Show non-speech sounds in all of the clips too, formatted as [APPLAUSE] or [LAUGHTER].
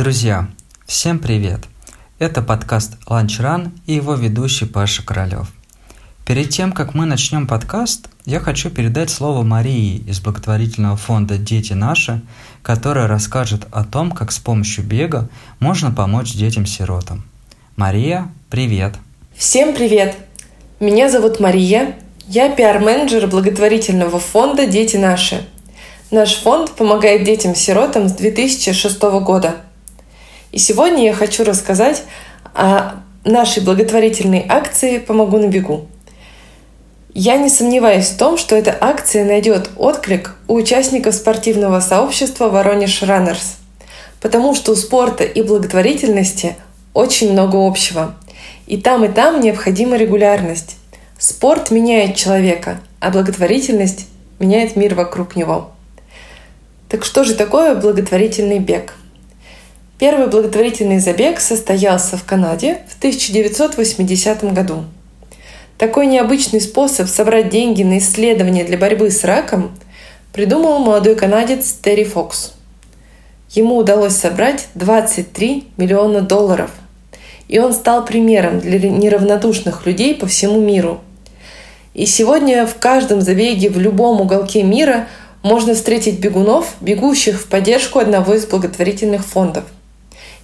Друзья, всем привет! Это подкаст Lunch Run и его ведущий Паша Королев. Перед тем, как мы начнем подкаст, я хочу передать слово Марии из благотворительного фонда «Дети наши», которая расскажет о том, как с помощью бега можно помочь детям-сиротам. Мария, привет! Всем привет! Меня зовут Мария, я пиар-менеджер благотворительного фонда «Дети наши». Наш фонд помогает детям-сиротам с 2006 года – и сегодня я хочу рассказать о нашей благотворительной акции «Помогу на бегу». Я не сомневаюсь в том, что эта акция найдет отклик у участников спортивного сообщества «Воронеж Раннерс», потому что у спорта и благотворительности очень много общего. И там, и там необходима регулярность. Спорт меняет человека, а благотворительность меняет мир вокруг него. Так что же такое благотворительный бег? Первый благотворительный забег состоялся в Канаде в 1980 году. Такой необычный способ собрать деньги на исследования для борьбы с раком придумал молодой канадец Терри Фокс. Ему удалось собрать 23 миллиона долларов, и он стал примером для неравнодушных людей по всему миру. И сегодня в каждом забеге в любом уголке мира можно встретить бегунов, бегущих в поддержку одного из благотворительных фондов –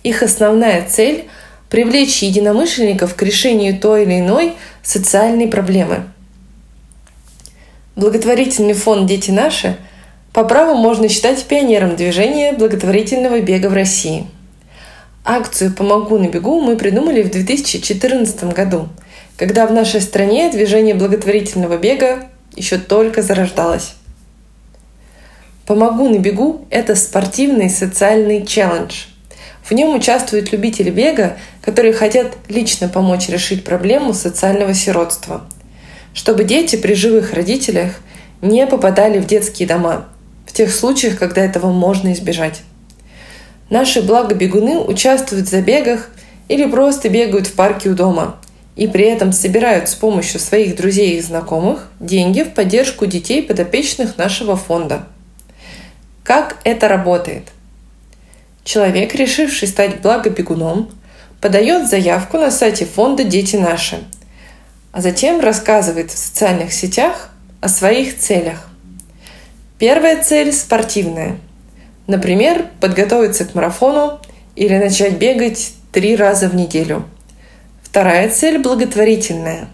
их основная цель – привлечь единомышленников к решению той или иной социальной проблемы. Благотворительный фонд «Дети наши» по праву можно считать пионером движения благотворительного бега в России. Акцию «Помогу на бегу» мы придумали в 2014 году, когда в нашей стране движение благотворительного бега еще только зарождалось. «Помогу на бегу» – это спортивный социальный челлендж – в нем участвуют любители бега, которые хотят лично помочь решить проблему социального сиротства, чтобы дети при живых родителях не попадали в детские дома, в тех случаях, когда этого можно избежать. Наши благобегуны участвуют в забегах или просто бегают в парке у дома и при этом собирают с помощью своих друзей и знакомых деньги в поддержку детей подопечных нашего фонда. Как это работает? Человек, решивший стать благобегуном, подает заявку на сайте фонда «Дети наши», а затем рассказывает в социальных сетях о своих целях. Первая цель – спортивная. Например, подготовиться к марафону или начать бегать три раза в неделю. Вторая цель – благотворительная.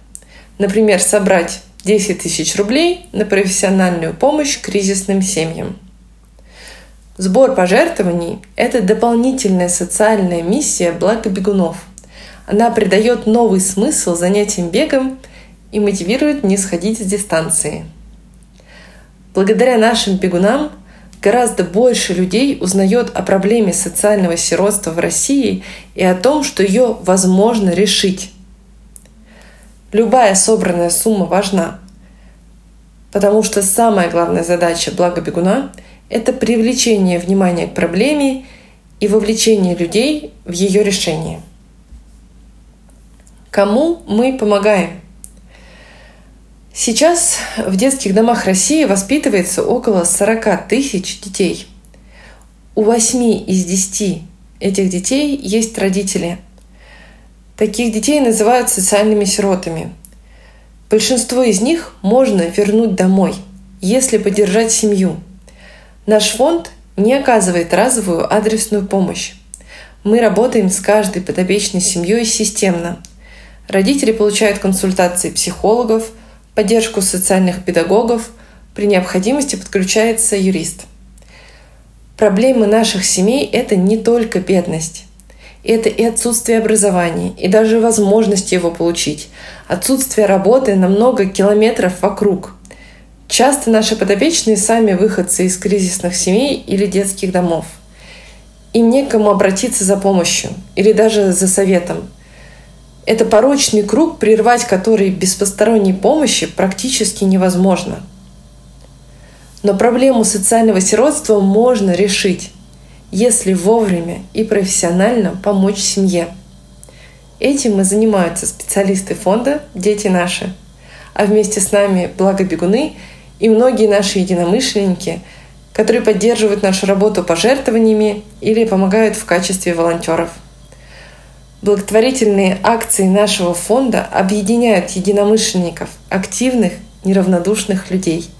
Например, собрать 10 тысяч рублей на профессиональную помощь кризисным семьям. Сбор пожертвований – это дополнительная социальная миссия блага бегунов. Она придает новый смысл занятиям бегом и мотивирует не сходить с дистанции. Благодаря нашим бегунам гораздо больше людей узнает о проблеме социального сиротства в России и о том, что ее возможно решить. Любая собранная сумма важна, потому что самая главная задача блага бегуна это привлечение внимания к проблеме и вовлечение людей в ее решение. Кому мы помогаем? Сейчас в детских домах России воспитывается около 40 тысяч детей. У 8 из 10 этих детей есть родители. Таких детей называют социальными сиротами. Большинство из них можно вернуть домой, если поддержать семью – Наш фонд не оказывает разовую адресную помощь. Мы работаем с каждой подопечной семьей системно. Родители получают консультации психологов, поддержку социальных педагогов, при необходимости подключается юрист. Проблемы наших семей – это не только бедность. Это и отсутствие образования, и даже возможности его получить, отсутствие работы на много километров вокруг – Часто наши подопечные сами выходцы из кризисных семей или детских домов. Им некому обратиться за помощью или даже за советом. Это порочный круг, прервать который без посторонней помощи практически невозможно. Но проблему социального сиротства можно решить, если вовремя и профессионально помочь семье. Этим и занимаются специалисты фонда «Дети наши», а вместе с нами благобегуны и многие наши единомышленники, которые поддерживают нашу работу пожертвованиями или помогают в качестве волонтеров. Благотворительные акции нашего фонда объединяют единомышленников, активных, неравнодушных людей.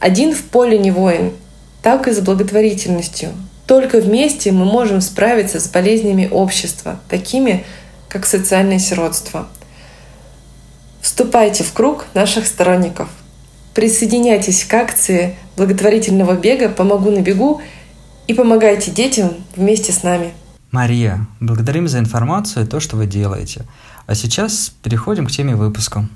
Один в поле не воин, так и с благотворительностью. Только вместе мы можем справиться с болезнями общества, такими как социальное сиротство. Вступайте в круг наших сторонников. Присоединяйтесь к акции благотворительного бега «Помогу на бегу» и помогайте детям вместе с нами. Мария, благодарим за информацию и то, что вы делаете. А сейчас переходим к теме выпуска.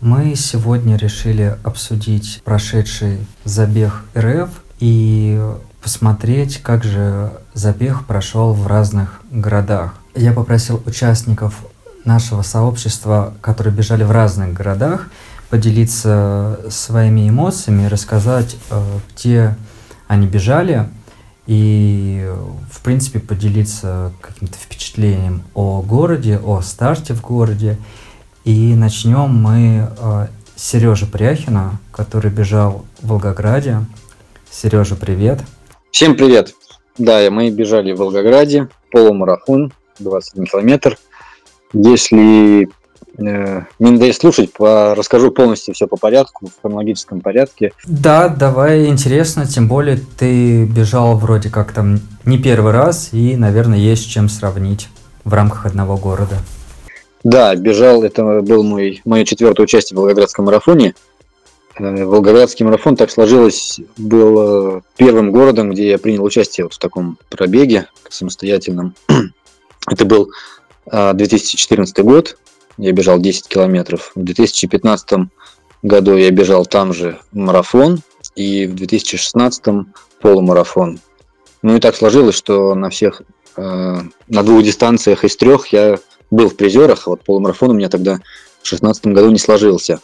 Мы сегодня решили обсудить прошедший забег РФ и посмотреть, как же забег прошел в разных городах. Я попросил участников нашего сообщества, которые бежали в разных городах, поделиться своими эмоциями, рассказать, э, где они бежали, и, в принципе, поделиться каким-то впечатлением о городе, о старте в городе. И начнем мы э, с Сережи Пряхина, который бежал в Волгограде. Сережа, привет. Всем привет. Да, мы бежали в Волгограде, полумарафон, 21 километр. Если э, не надоест слушать, по, расскажу полностью все по порядку, в хронологическом порядке. Да, давай, интересно, тем более ты бежал вроде как там не первый раз, и, наверное, есть чем сравнить в рамках одного города. Да, бежал, это был мой, мое четвертое участие в Волгоградском марафоне. Э, Волгоградский марафон так сложилось, был первым городом, где я принял участие вот в таком пробеге самостоятельном. [CLEARS THROAT] Это был 2014 а, год, я бежал 10 километров. В 2015 году я бежал там же марафон, и в 2016 полумарафон. Ну и так сложилось, что на всех, э, на двух дистанциях из трех я был в призерах, а вот полумарафон у меня тогда в 2016 году не сложился.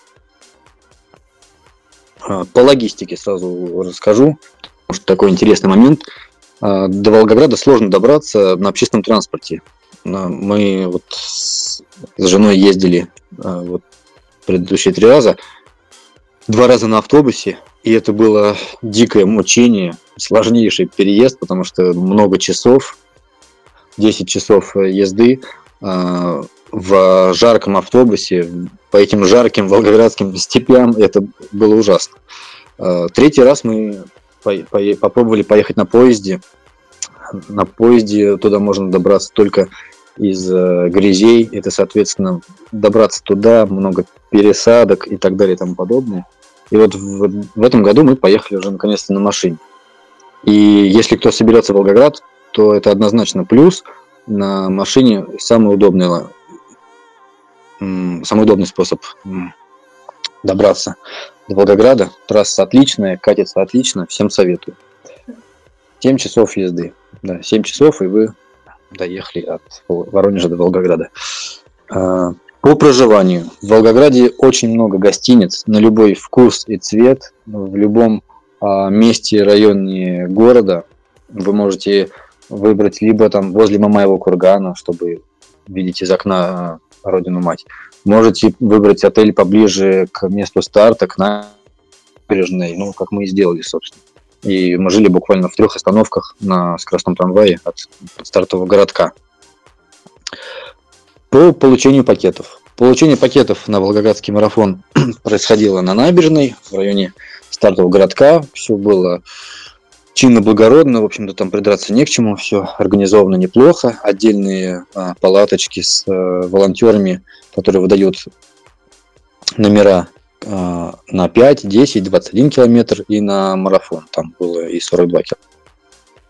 А, по логистике сразу расскажу, что такой интересный момент. До Волгограда сложно добраться на общественном транспорте. Мы вот с женой ездили а, вот предыдущие три раза, два раза на автобусе, и это было дикое мучение, сложнейший переезд, потому что много часов, 10 часов езды а, в жарком автобусе, по этим жарким волгоградским [LAUGHS] степям, это было ужасно. А, третий раз мы попробовали поехать на поезде. На поезде туда можно добраться только из э, грязей. Это, соответственно, добраться туда, много пересадок и так далее и тому подобное. И вот в, в этом году мы поехали уже наконец-то на машине. И если кто соберется в Волгоград, то это однозначно плюс. На машине самый удобный, самый удобный способ добраться до Волгограда. Трасса отличная, катится отлично, всем советую. 7 часов езды. Да, 7 часов, и вы доехали от Воронежа до Волгограда. А, по проживанию. В Волгограде очень много гостиниц на любой вкус и цвет. В любом а, месте, районе города вы можете выбрать либо там возле Мамаева кургана, чтобы видеть из окна а, родину мать. Можете выбрать отель поближе к месту старта, к набережной, ну, как мы и сделали, собственно. И мы жили буквально в трех остановках на скоростном трамвае от, от стартового городка. По получению пакетов. Получение пакетов на Волгоградский марафон [CLEARS THROAT] происходило на набережной в районе стартового городка. Все было чинно благородно, в общем-то там придраться не к чему, все организовано неплохо. Отдельные а, палаточки с а, волонтерами, которые выдают номера на 5, 10, 21 километр и на марафон. Там было и 42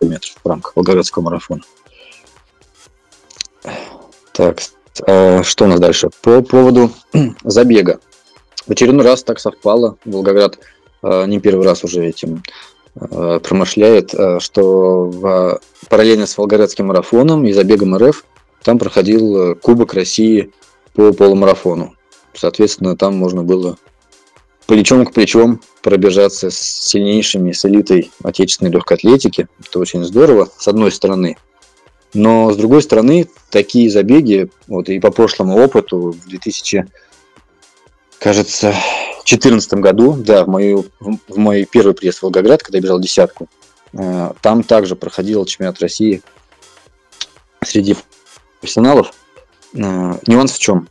километра в рамках Волгоградского марафона. Так, а, что у нас дальше? По поводу [CLEARS THROAT] забега. В очередной раз так совпало. Волгоград а, не первый раз уже этим промышляет, что в, параллельно с Волгоградским марафоном и забегом РФ там проходил Кубок России по полумарафону. Соответственно, там можно было плечом к плечом пробежаться с сильнейшими, с элитой отечественной легкой атлетики. Это очень здорово, с одной стороны. Но с другой стороны, такие забеги, вот и по прошлому опыту, в 2000 кажется, в 2014 году, да, в, мою, в мой первый приезд в Волгоград, когда я бежал десятку, э, там также проходил чемпионат России среди профессионалов. Э, нюанс в чем?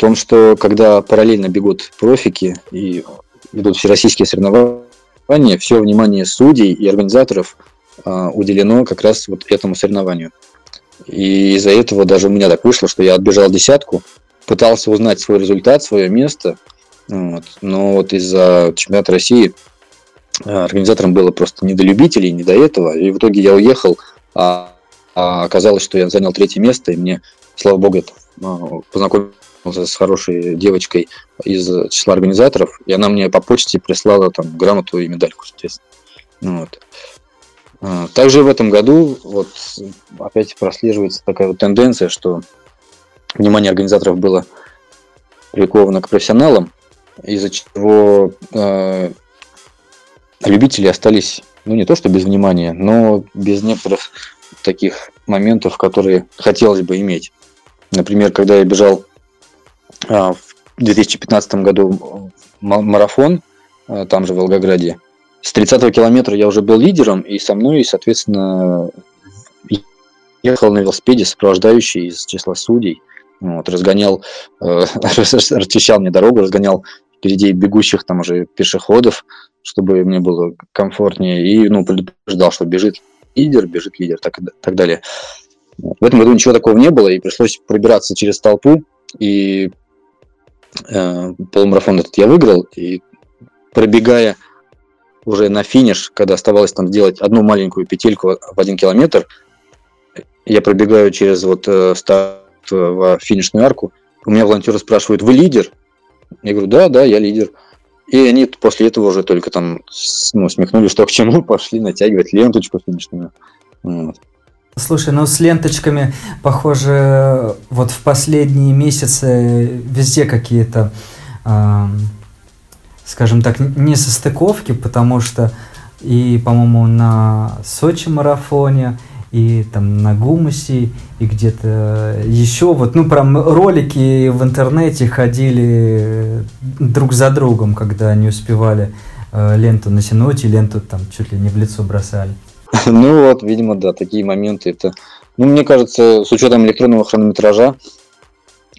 Том, что когда параллельно бегут профики и идут всероссийские соревнования, все внимание судей и организаторов э, уделено как раз вот этому соревнованию. И из-за этого даже у меня так вышло, что я отбежал десятку, пытался узнать свой результат, свое место, вот, но вот из-за чемпионата России э, организаторам было просто не до любителей, не до этого, и в итоге я уехал, а, а оказалось, что я занял третье место, и мне, слава богу, это, ну, познакомился с хорошей девочкой из числа организаторов, и она мне по почте прислала там грамоту и медальку, соответственно. Вот. А, также в этом году вот опять прослеживается такая вот тенденция, что внимание организаторов было приковано к профессионалам, из-за чего э, любители остались, ну не то что без внимания, но без некоторых таких моментов, которые хотелось бы иметь. Например, когда я бежал в 2015 году марафон, э, там же в Волгограде, с 30 километра я уже был лидером, и со мной, соответственно, ехал на велосипеде сопровождающий из числа судей. Вот, разгонял, э, [LAUGHS] расчищал мне дорогу, разгонял впереди бегущих там уже пешеходов, чтобы мне было комфортнее, и ну, предупреждал, что бежит лидер, бежит лидер, так, так далее. В этом году ничего такого не было, и пришлось пробираться через толпу, и полумарафон этот я выиграл, и пробегая уже на финиш, когда оставалось там сделать одну маленькую петельку в один километр, я пробегаю через вот э, старт в финишную арку, у меня волонтеры спрашивают, вы лидер? Я говорю, да, да, я лидер. И они после этого уже только там ну, смехнули, что к чему, [LAUGHS] пошли натягивать ленточку финишную. Вот. Слушай, ну с ленточками, похоже, вот в последние месяцы везде какие-то, э, скажем так, несостыковки, потому что и, по-моему, на Сочи марафоне, и там на Гумусе, и где-то еще. Вот, ну, прям ролики в интернете ходили друг за другом, когда они успевали э, ленту натянуть, и ленту там чуть ли не в лицо бросали. [LAUGHS] Ну вот, видимо, да, такие моменты. Это, ну, мне кажется, с учетом электронного хронометража,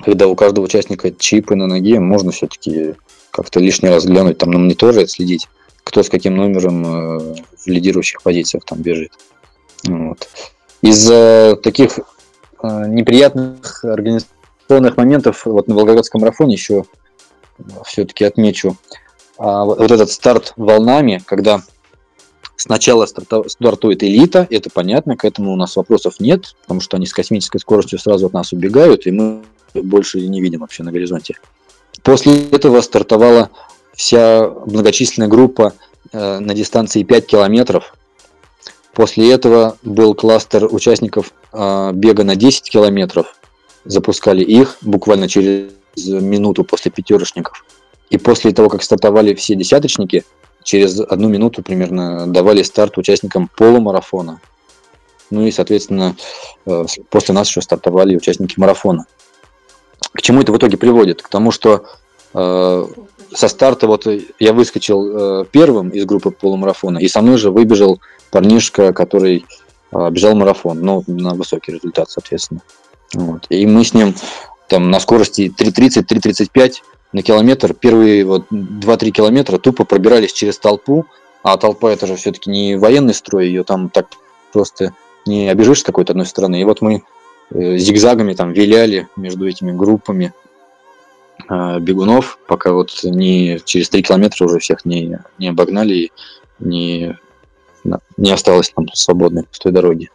когда у каждого участника чипы на ноге, можно все-таки как-то лишний раз глянуть там на мониторе, отследить, кто с каким номером э, в лидирующих позициях там бежит. Вот. Из-за таких э, неприятных организационных моментов вот на Волгоградском марафоне еще все-таки отмечу а, вот этот старт волнами, когда сначала стартует элита, это понятно, к этому у нас вопросов нет, потому что они с космической скоростью сразу от нас убегают, и мы больше не видим вообще на горизонте. После этого стартовала вся многочисленная группа э, на дистанции 5 километров, После этого был кластер участников э, бега на 10 километров. Запускали их буквально через минуту после пятерочников. И после того, как стартовали все десяточники, через одну минуту примерно давали старт участникам полумарафона. Ну и, соответственно, э, после нас еще стартовали участники марафона. К чему это в итоге приводит? К тому, что э, со старта вот я выскочил э, первым из группы полумарафона, и со мной же выбежал парнишка, который э, бежал марафон, но на высокий результат, соответственно. Вот. И мы с ним там на скорости 3.30-3.35 на километр, первые вот 2-3 километра тупо пробирались через толпу, а толпа это же все-таки не военный строй, ее там так просто не обижишь с какой-то одной стороны. И вот мы э, зигзагами там виляли между этими группами, Э, бегунов, пока вот не через 3 километра уже всех не, не обогнали и не, не осталось там свободной пустой дороги.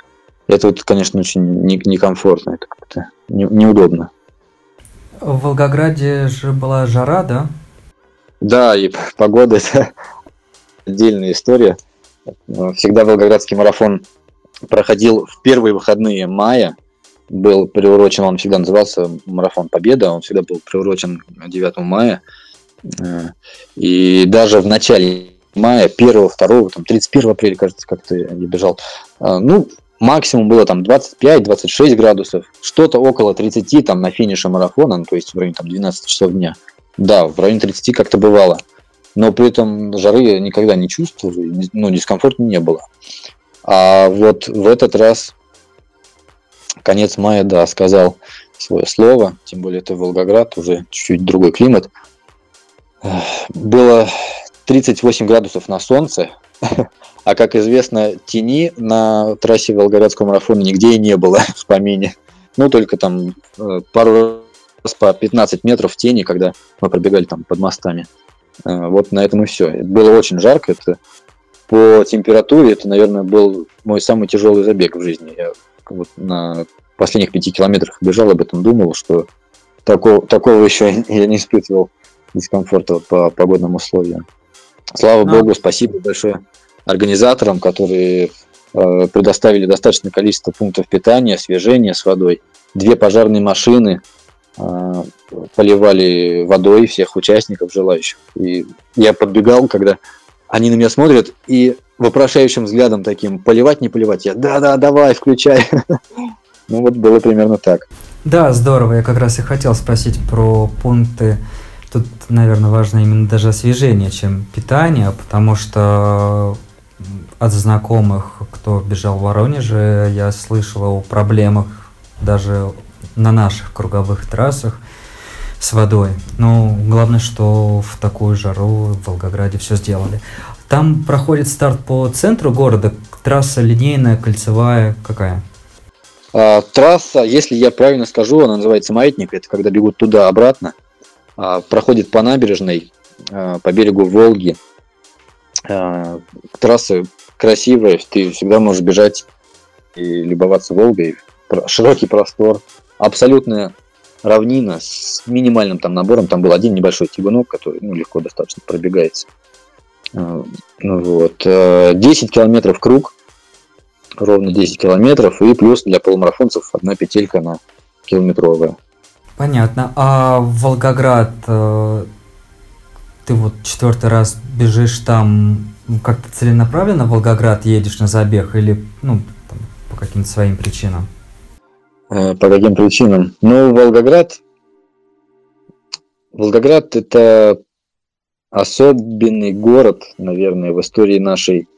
Это вот, конечно, очень некомфортно, это как-то не, неудобно. В Волгограде же была жара, да? Да, и погода это отдельная история. Всегда Волгоградский марафон проходил в первые выходные мая, был приурочен, он всегда назывался Марафон Победа, он всегда был приурочен 9 мая. И даже в начале мая, 1, 2, там, 31 апреля, кажется, как-то я бежал, э, ну, максимум было там 25-26 градусов, что-то около 30 там на финише марафона, ну, то есть в районе там 12 часов дня. да, в районе 30 как-то бывало. Но при этом жары я никогда не чувствовал, ну, дискомфорта не было. А вот в этот раз, конец мая, да, сказал свое слово, тем более это Волгоград, уже чуть-чуть другой климат. Было 38 градусов на солнце, [LAUGHS] а как известно, тени на трассе Волгоградского марафона нигде и не было [LAUGHS] в помине. Ну, только там э, пару раз по 15 метров тени, когда мы пробегали там под мостами. Э, вот на этом и все. Было очень жарко. Это по температуре это, наверное, был мой самый тяжелый забег в жизни. Я вот на последних пяти километрах бежал, об этом думал, что такого, такого еще [LAUGHS] я не испытывал дискомфорта по погодным условиям. Слава а. богу, спасибо большое организаторам, которые э, предоставили достаточное количество пунктов питания, освежения с водой. Две пожарные машины э, поливали водой всех участников, желающих. И я подбегал, когда они на меня смотрят, и вопрошающим взглядом таким, поливать, не поливать, я, да-да, давай, включай. [LAUGHS] Ну вот было примерно так. Да, здорово. Я как раз и хотел спросить про пункты. Тут, наверное, важно именно даже освежение, чем питание, потому что от знакомых, кто бежал в Воронеже, я слышал о проблемах даже на наших круговых трассах с водой. Ну, главное, что в такую жару в Волгограде все сделали. Там проходит старт по центру города. Трасса линейная, кольцевая, какая? А, трасса, если я правильно скажу, она называется Маятник. Это когда бегут туда-обратно. А, проходит по набережной, а, по берегу Волги. А, трасса красивая, ты всегда можешь бежать и любоваться Волгой. Широкий простор, абсолютная равнина с минимальным там набором. Там был один небольшой тягунок, который ну, легко достаточно пробегается. А, ну, вот. 10 а, километров круг, ровно 10 километров, и плюс для полумарафонцев одна петелька на километровая. Понятно. А Волгоград, э, ты вот четвертый раз бежишь там, как-то целенаправленно в Волгоград едешь на забег или ну, там, по каким-то своим причинам? Э, по каким причинам? Ну, Волгоград, Волгоград это особенный город, наверное, в истории нашей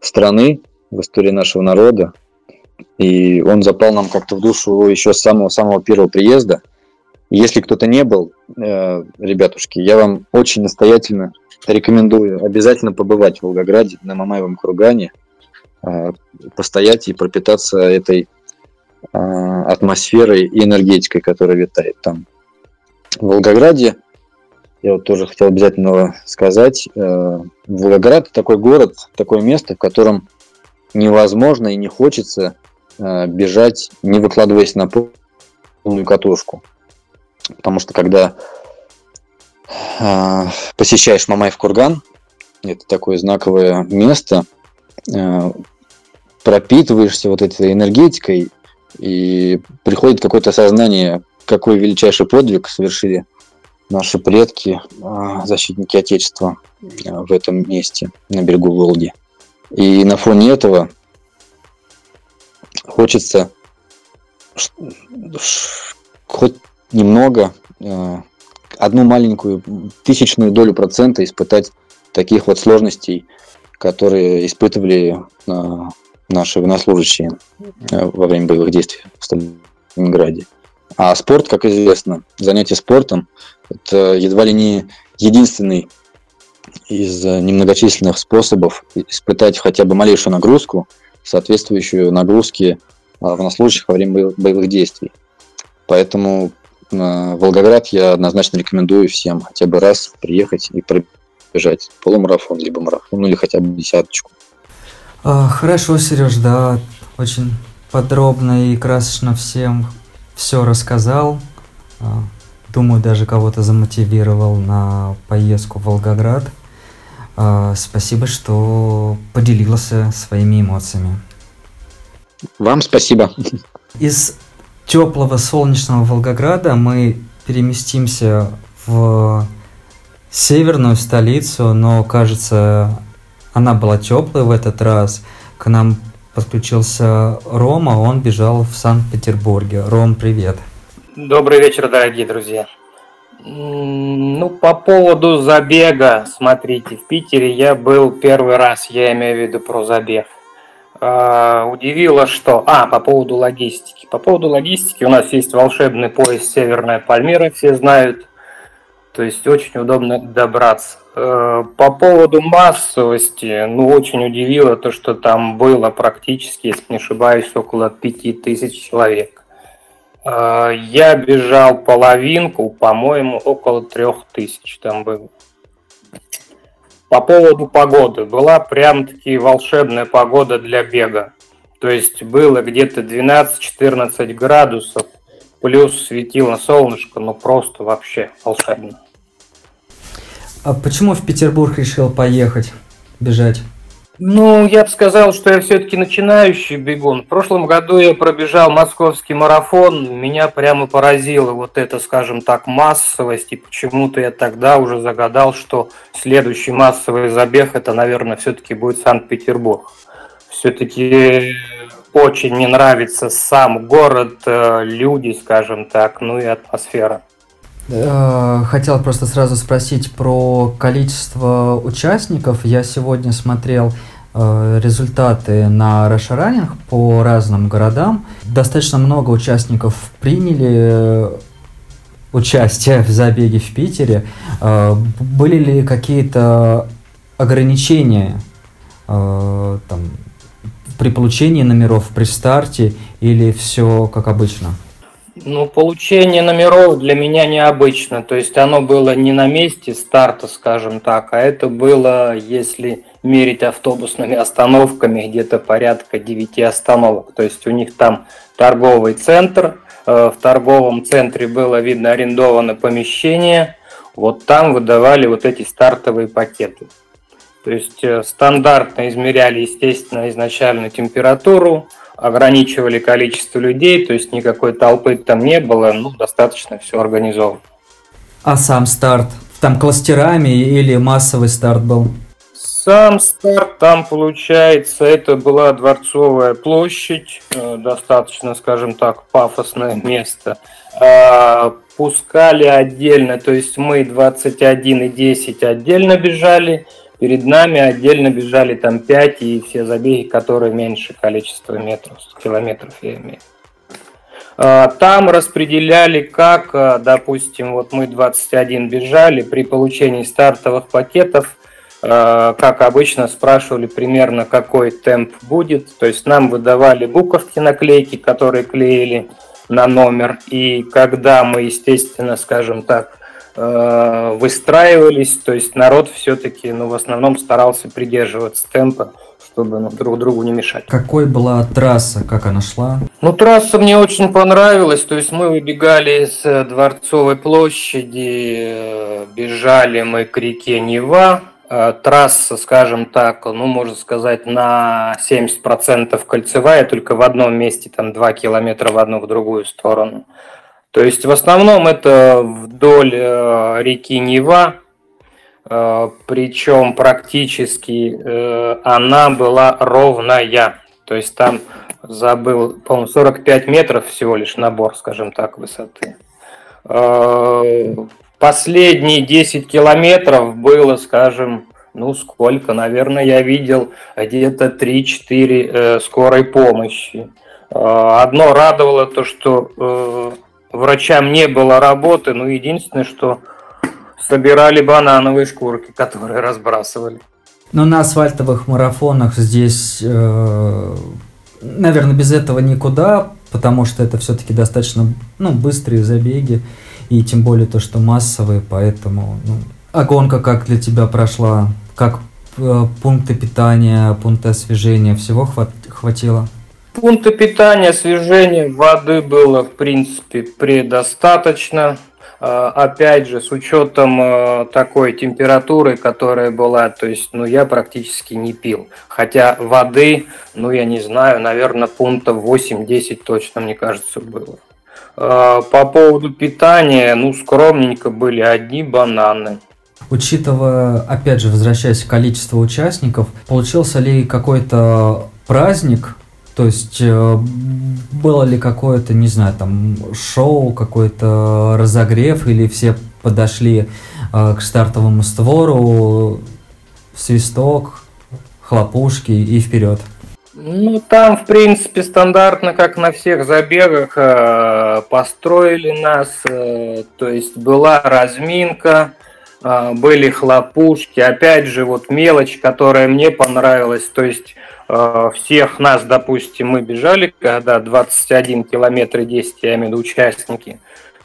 страны, в истории нашего народа. И он запал нам как-то в душу еще с самого-самого первого приезда. Если кто-то не был, э, ребятушки, я вам очень настоятельно рекомендую обязательно побывать в Волгограде на Мамаевом кургане, э, постоять и пропитаться этой а, атмосферой и энергетикой, которая витает там. В Волгограде, я вот тоже хотел обязательно сказать, э, Волгоград такой город, такое место, в котором невозможно и не хочется э, бежать, не выкладываясь на полную катушку. Потому что когда э, посещаешь Мамаев курган, это такое знаковое место, пропитываешься вот этой энергетикой, и приходит какое-то осознание, какой величайший подвиг совершили наши предки, а, защитники Отечества в этом месте, на берегу Волги. И на фоне этого хочется хоть немного, а, одну маленькую тысячную долю процента испытать таких вот сложностей, которые испытывали наши военнослужащие э, во время боевых действий в Сталинграде. А спорт, как известно, занятие спортом – это едва ли не единственный из немногочисленных способов испытать хотя бы малейшую нагрузку, соответствующую нагрузке военнослужащих во время боевых действий. Поэтому э, Волгоград я однозначно рекомендую всем хотя бы раз приехать и пробежать полумарафон, либо марафон, ну или хотя бы десяточку. А, хорошо, Сереж, да, очень подробно и красочно всем все рассказал. А, думаю, даже кого-то замотивировал на поездку в Волгоград. А, спасибо, что поделился своими эмоциями. Вам спасибо. Из теплого солнечного Волгограда мы переместимся в северную столицу, но, кажется, она была теплая в этот раз. К нам подключился Рома, он бежал в Санкт-Петербурге. Ром, привет. Добрый вечер, дорогие друзья. Ну, по поводу забега, смотрите, в Питере я был первый раз, я имею в виду про забег. А, удивило, что... А, по поводу логистики. По поводу логистики у нас есть волшебный поезд Северная Пальмира, все знают. То есть очень удобно добраться. Э, по поводу массовости, ну, очень удивило то, что там было практически, если не ошибаюсь, около 5000 человек. Э, я бежал половинку, по-моему, около 3000 там было. По поводу погоды. Была прям-таки волшебная погода для бега. То есть было где-то 12-14 градусов, плюс светило солнышко, ну просто вообще волшебно. А почему в Петербург решил поехать, бежать? Ну, я бы сказал, что я все-таки начинающий бегун. В прошлом году я пробежал московский марафон. Меня прямо поразила вот эта, скажем так, массовость. И почему-то я тогда уже загадал, что следующий массовый забег это, наверное, все-таки будет Санкт-Петербург. Все-таки очень мне нравится сам город, э, люди, скажем так, ну и атмосфера. Э, хотел просто сразу спросить про количество участников. Я сегодня смотрел э, результаты на Расшаранинг по разным городам. Достаточно много участников приняли э, участие в забеге в Питере. Были ли какие-то ограничения там, при получении номеров при старте или все как обычно? Ну, получение номеров для меня необычно. То есть оно было не на месте старта, скажем так, а это было, если мерить автобусными [LAUGHS] остановками, где-то порядка 9 остановок. То есть у них там торговый центр, э, в торговом центре было видно арендованное помещение, вот там выдавали вот эти стартовые пакеты. То есть э, стандартно измеряли, естественно, изначально температуру, ограничивали количество людей, то есть никакой толпы там не было, ну, достаточно все организовано. А сам старт? Там кластерами или массовый старт был? Сам старт там, получается, это была Дворцовая площадь, э, достаточно, скажем так, пафосное место. А, пускали отдельно, то есть мы 21 и 10 отдельно бежали, Перед нами отдельно бежали там 5 и все забеги, которые меньше количества метров, километров я имею. А, там распределяли, как, а, допустим, вот мы 21 бежали, при получении стартовых пакетов, а, как обычно, спрашивали примерно, какой темп будет. То есть нам выдавали буковки, наклейки, которые клеили на номер. И когда мы, естественно, скажем так, выстраивались, то есть народ все-таки, ну, в основном старался придерживаться темпа, чтобы ну, друг другу не мешать. Какой была трасса, как она шла? Ну, трасса мне очень понравилась, то есть мы выбегали с Дворцовой площади, э, бежали мы к реке Нева, э, трасса, скажем так, ну, можно сказать, на 70% кольцевая, только в одном месте там 2 километра в одну, в другую сторону. То есть в основном это вдоль э, реки Нева, э, причем практически э, она была ровная. То есть там забыл, по-моему, 45 метров всего лишь набор, скажем так, высоты. Последние 10 километров было, скажем, ну сколько, наверное, я видел где-то 3-4 скорой помощи. Одно радовало то, что врачам не было работы, но единственное, что собирали банановые шкурки, которые разбрасывали. Но на асфальтовых марафонах здесь, э, наверное, без этого никуда, потому что это все-таки достаточно ну, быстрые забеги, и тем более то, что массовые, поэтому ну, а гонка как для тебя прошла? Как э, пункты питания, пункты освежения, всего хват, хватило? Пункты питания, освежения воды было, в принципе, предостаточно. А, опять же, с учетом а, такой температуры, которая была, то есть, ну, я практически не пил. Хотя воды, ну, я не знаю, наверное, пунктов 8-10 точно, мне кажется, было. А, по поводу питания, ну, скромненько были одни бананы. Учитывая, опять же, возвращаясь к количеству участников, получился ли какой-то праздник то есть э, было ли какое-то, не знаю, там шоу, какой-то разогрев, или все подошли э, к стартовому створу, свисток, хлопушки и вперед. Ну, там, в принципе, стандартно, как на всех забегах, э, построили нас, то есть была разминка, были хлопушки, опять же, вот мелочь, которая мне понравилась, то есть всех нас, допустим, мы бежали, когда 21 километр и 10, я имею в виду участники,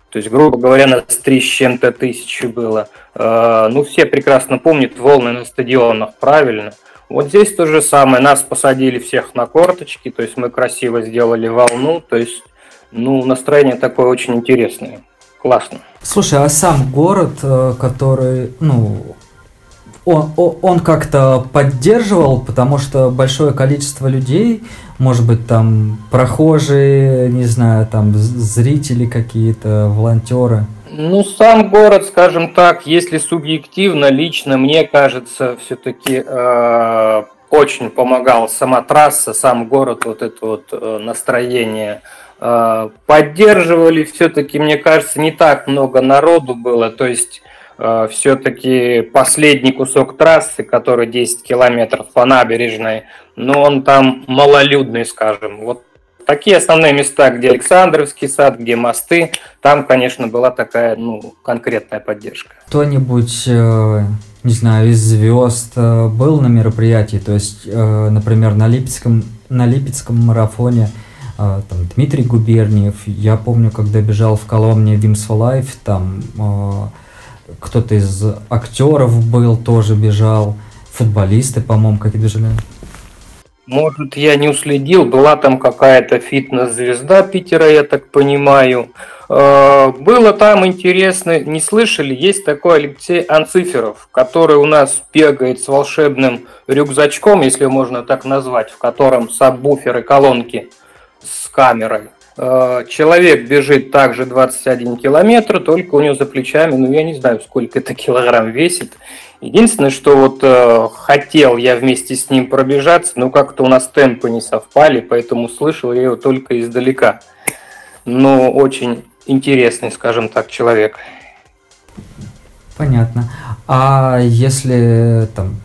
то есть, грубо говоря, нас 3 с чем-то тысячи было. Ну, все прекрасно помнят волны на стадионах, правильно? Вот здесь то же самое. Нас посадили всех на корточки, то есть мы красиво сделали волну, то есть ну, настроение такое очень интересное. Классно. Слушай, а сам город, э, который, ну, он, он как-то поддерживал, потому что большое количество людей, может быть, там прохожие, не знаю, там зрители какие-то, волонтеры – ну, сам город, скажем так, если субъективно, лично мне кажется, все-таки э, очень помогал сама трасса, сам город, вот это вот э, настроение. Э, поддерживали все-таки, мне кажется, не так много народу было, то есть все-таки последний кусок трассы, который 10 километров по набережной, но он там малолюдный, скажем. Вот Такие основные места, где Александровский сад, где мосты, там, конечно, была такая, ну, конкретная поддержка. Кто-нибудь, э, не знаю, из звезд э, был на мероприятии, то есть, э, например, на Липецком, на Липецком марафоне там, Дмитрий Губерниев, я помню, когда бежал в Коломне Wings for Life, там кто-то из актеров был, тоже бежал, футболисты, по-моему, как и бежали. Может, я не уследил, была там какая-то фитнес-звезда Питера, я так понимаю. Э, было там интересно, не слышали, есть такой Алексей Анциферов, который у нас бегает с волшебным рюкзачком, если можно так назвать, в котором сабвуферы колонки с камерой. Э, человек бежит также 21 километр, только у него за плечами, ну я не знаю, сколько это килограмм весит, Единственное, что вот э, хотел я вместе с ним пробежаться, но как-то у нас темпы не совпали, поэтому слышал я его только издалека. Но очень интересный, скажем так, человек. Понятно. А если там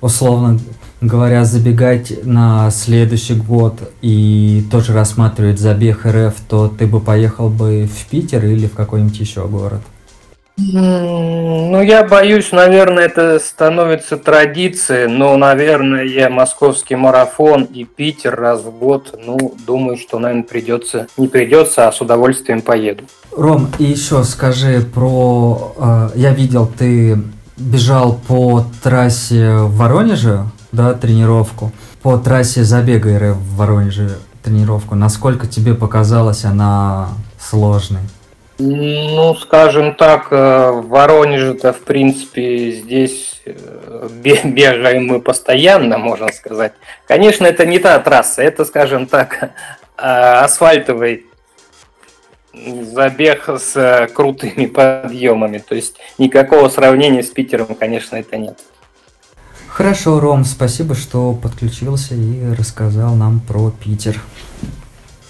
условно говоря, забегать на следующий год и тоже рассматривать забег РФ, то ты бы поехал бы в Питер или в какой-нибудь еще город? Ну, я боюсь, наверное, это становится традицией, но, наверное, я московский марафон и Питер раз в год, ну, думаю, что, наверное, придется, не придется, а с удовольствием поеду. Ром, и еще скажи про... Э, я видел, ты бежал по трассе в Воронеже, да, тренировку, по трассе забега РФ в Воронеже тренировку. Насколько тебе показалась она сложной? Ну, скажем так, э, в Воронеже-то, в принципе, здесь э, [LAUGHS] бегаем мы постоянно, можно сказать. Конечно, это не та трасса, это, скажем так, э, [LAUGHS] асфальтовый забег с крутыми [LAUGHS] подъемами. То есть никакого сравнения с Питером, конечно, это нет. Хорошо, Ром, спасибо, что подключился и рассказал нам про Питер.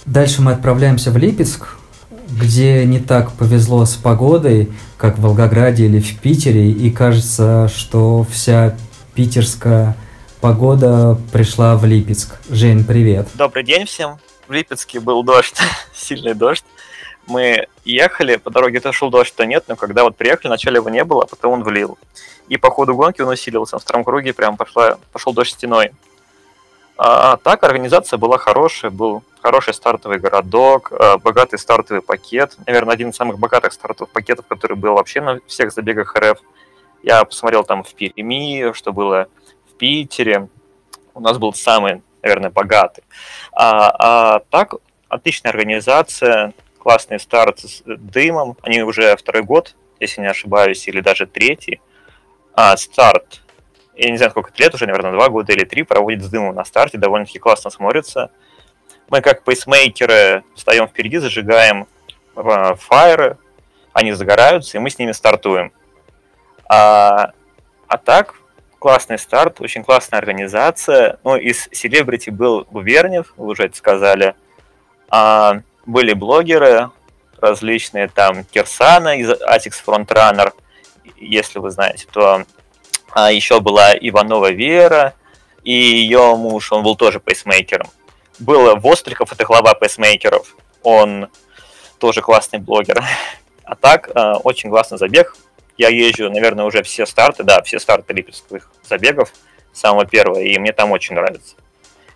Дальше мы отправляемся в Липецк, где не так повезло с погодой, как в Волгограде или в Питере, и кажется, что вся питерская погода пришла в Липецк. Жень, привет. Добрый день всем. В Липецке был дождь, [LAUGHS] сильный дождь. Мы ехали, по дороге то шел дождь, то нет, но когда вот приехали, вначале его не было, а потом он влил. И по ходу гонки он усилился. На втором круге прям пошла, пошел дождь стеной. А, так, организация была хорошая, был хороший стартовый городок, а, богатый стартовый пакет. Наверное, один из самых богатых стартовых пакетов, который был вообще на всех забегах РФ. Я посмотрел там в Перми, что было в Питере. У нас был самый, наверное, богатый. А, а так, отличная организация, классный старт с дымом. Они уже второй год, если не ошибаюсь, или даже третий. А, старт я не знаю, сколько лет, уже, наверное, два года или три, проводит с дымом на старте, довольно-таки классно смотрится. Мы, как пейсмейкеры, встаем впереди, зажигаем э, фаеры, они загораются, и мы с ними стартуем. А, а так, классный старт, очень классная организация. Ну, из селебрити был Губерниев, вы уже это сказали. А, были блогеры, различные там Кирсана из Atix Frontrunner, если вы знаете, то а еще была Иванова Вера, и ее муж, он был тоже пейсмейкером. Был Востриков, это глава пейсмейкеров, он тоже классный блогер. А так, э, очень классный забег. Я езжу, наверное, уже все старты, да, все старты липецких забегов, самого первого, и мне там очень нравится.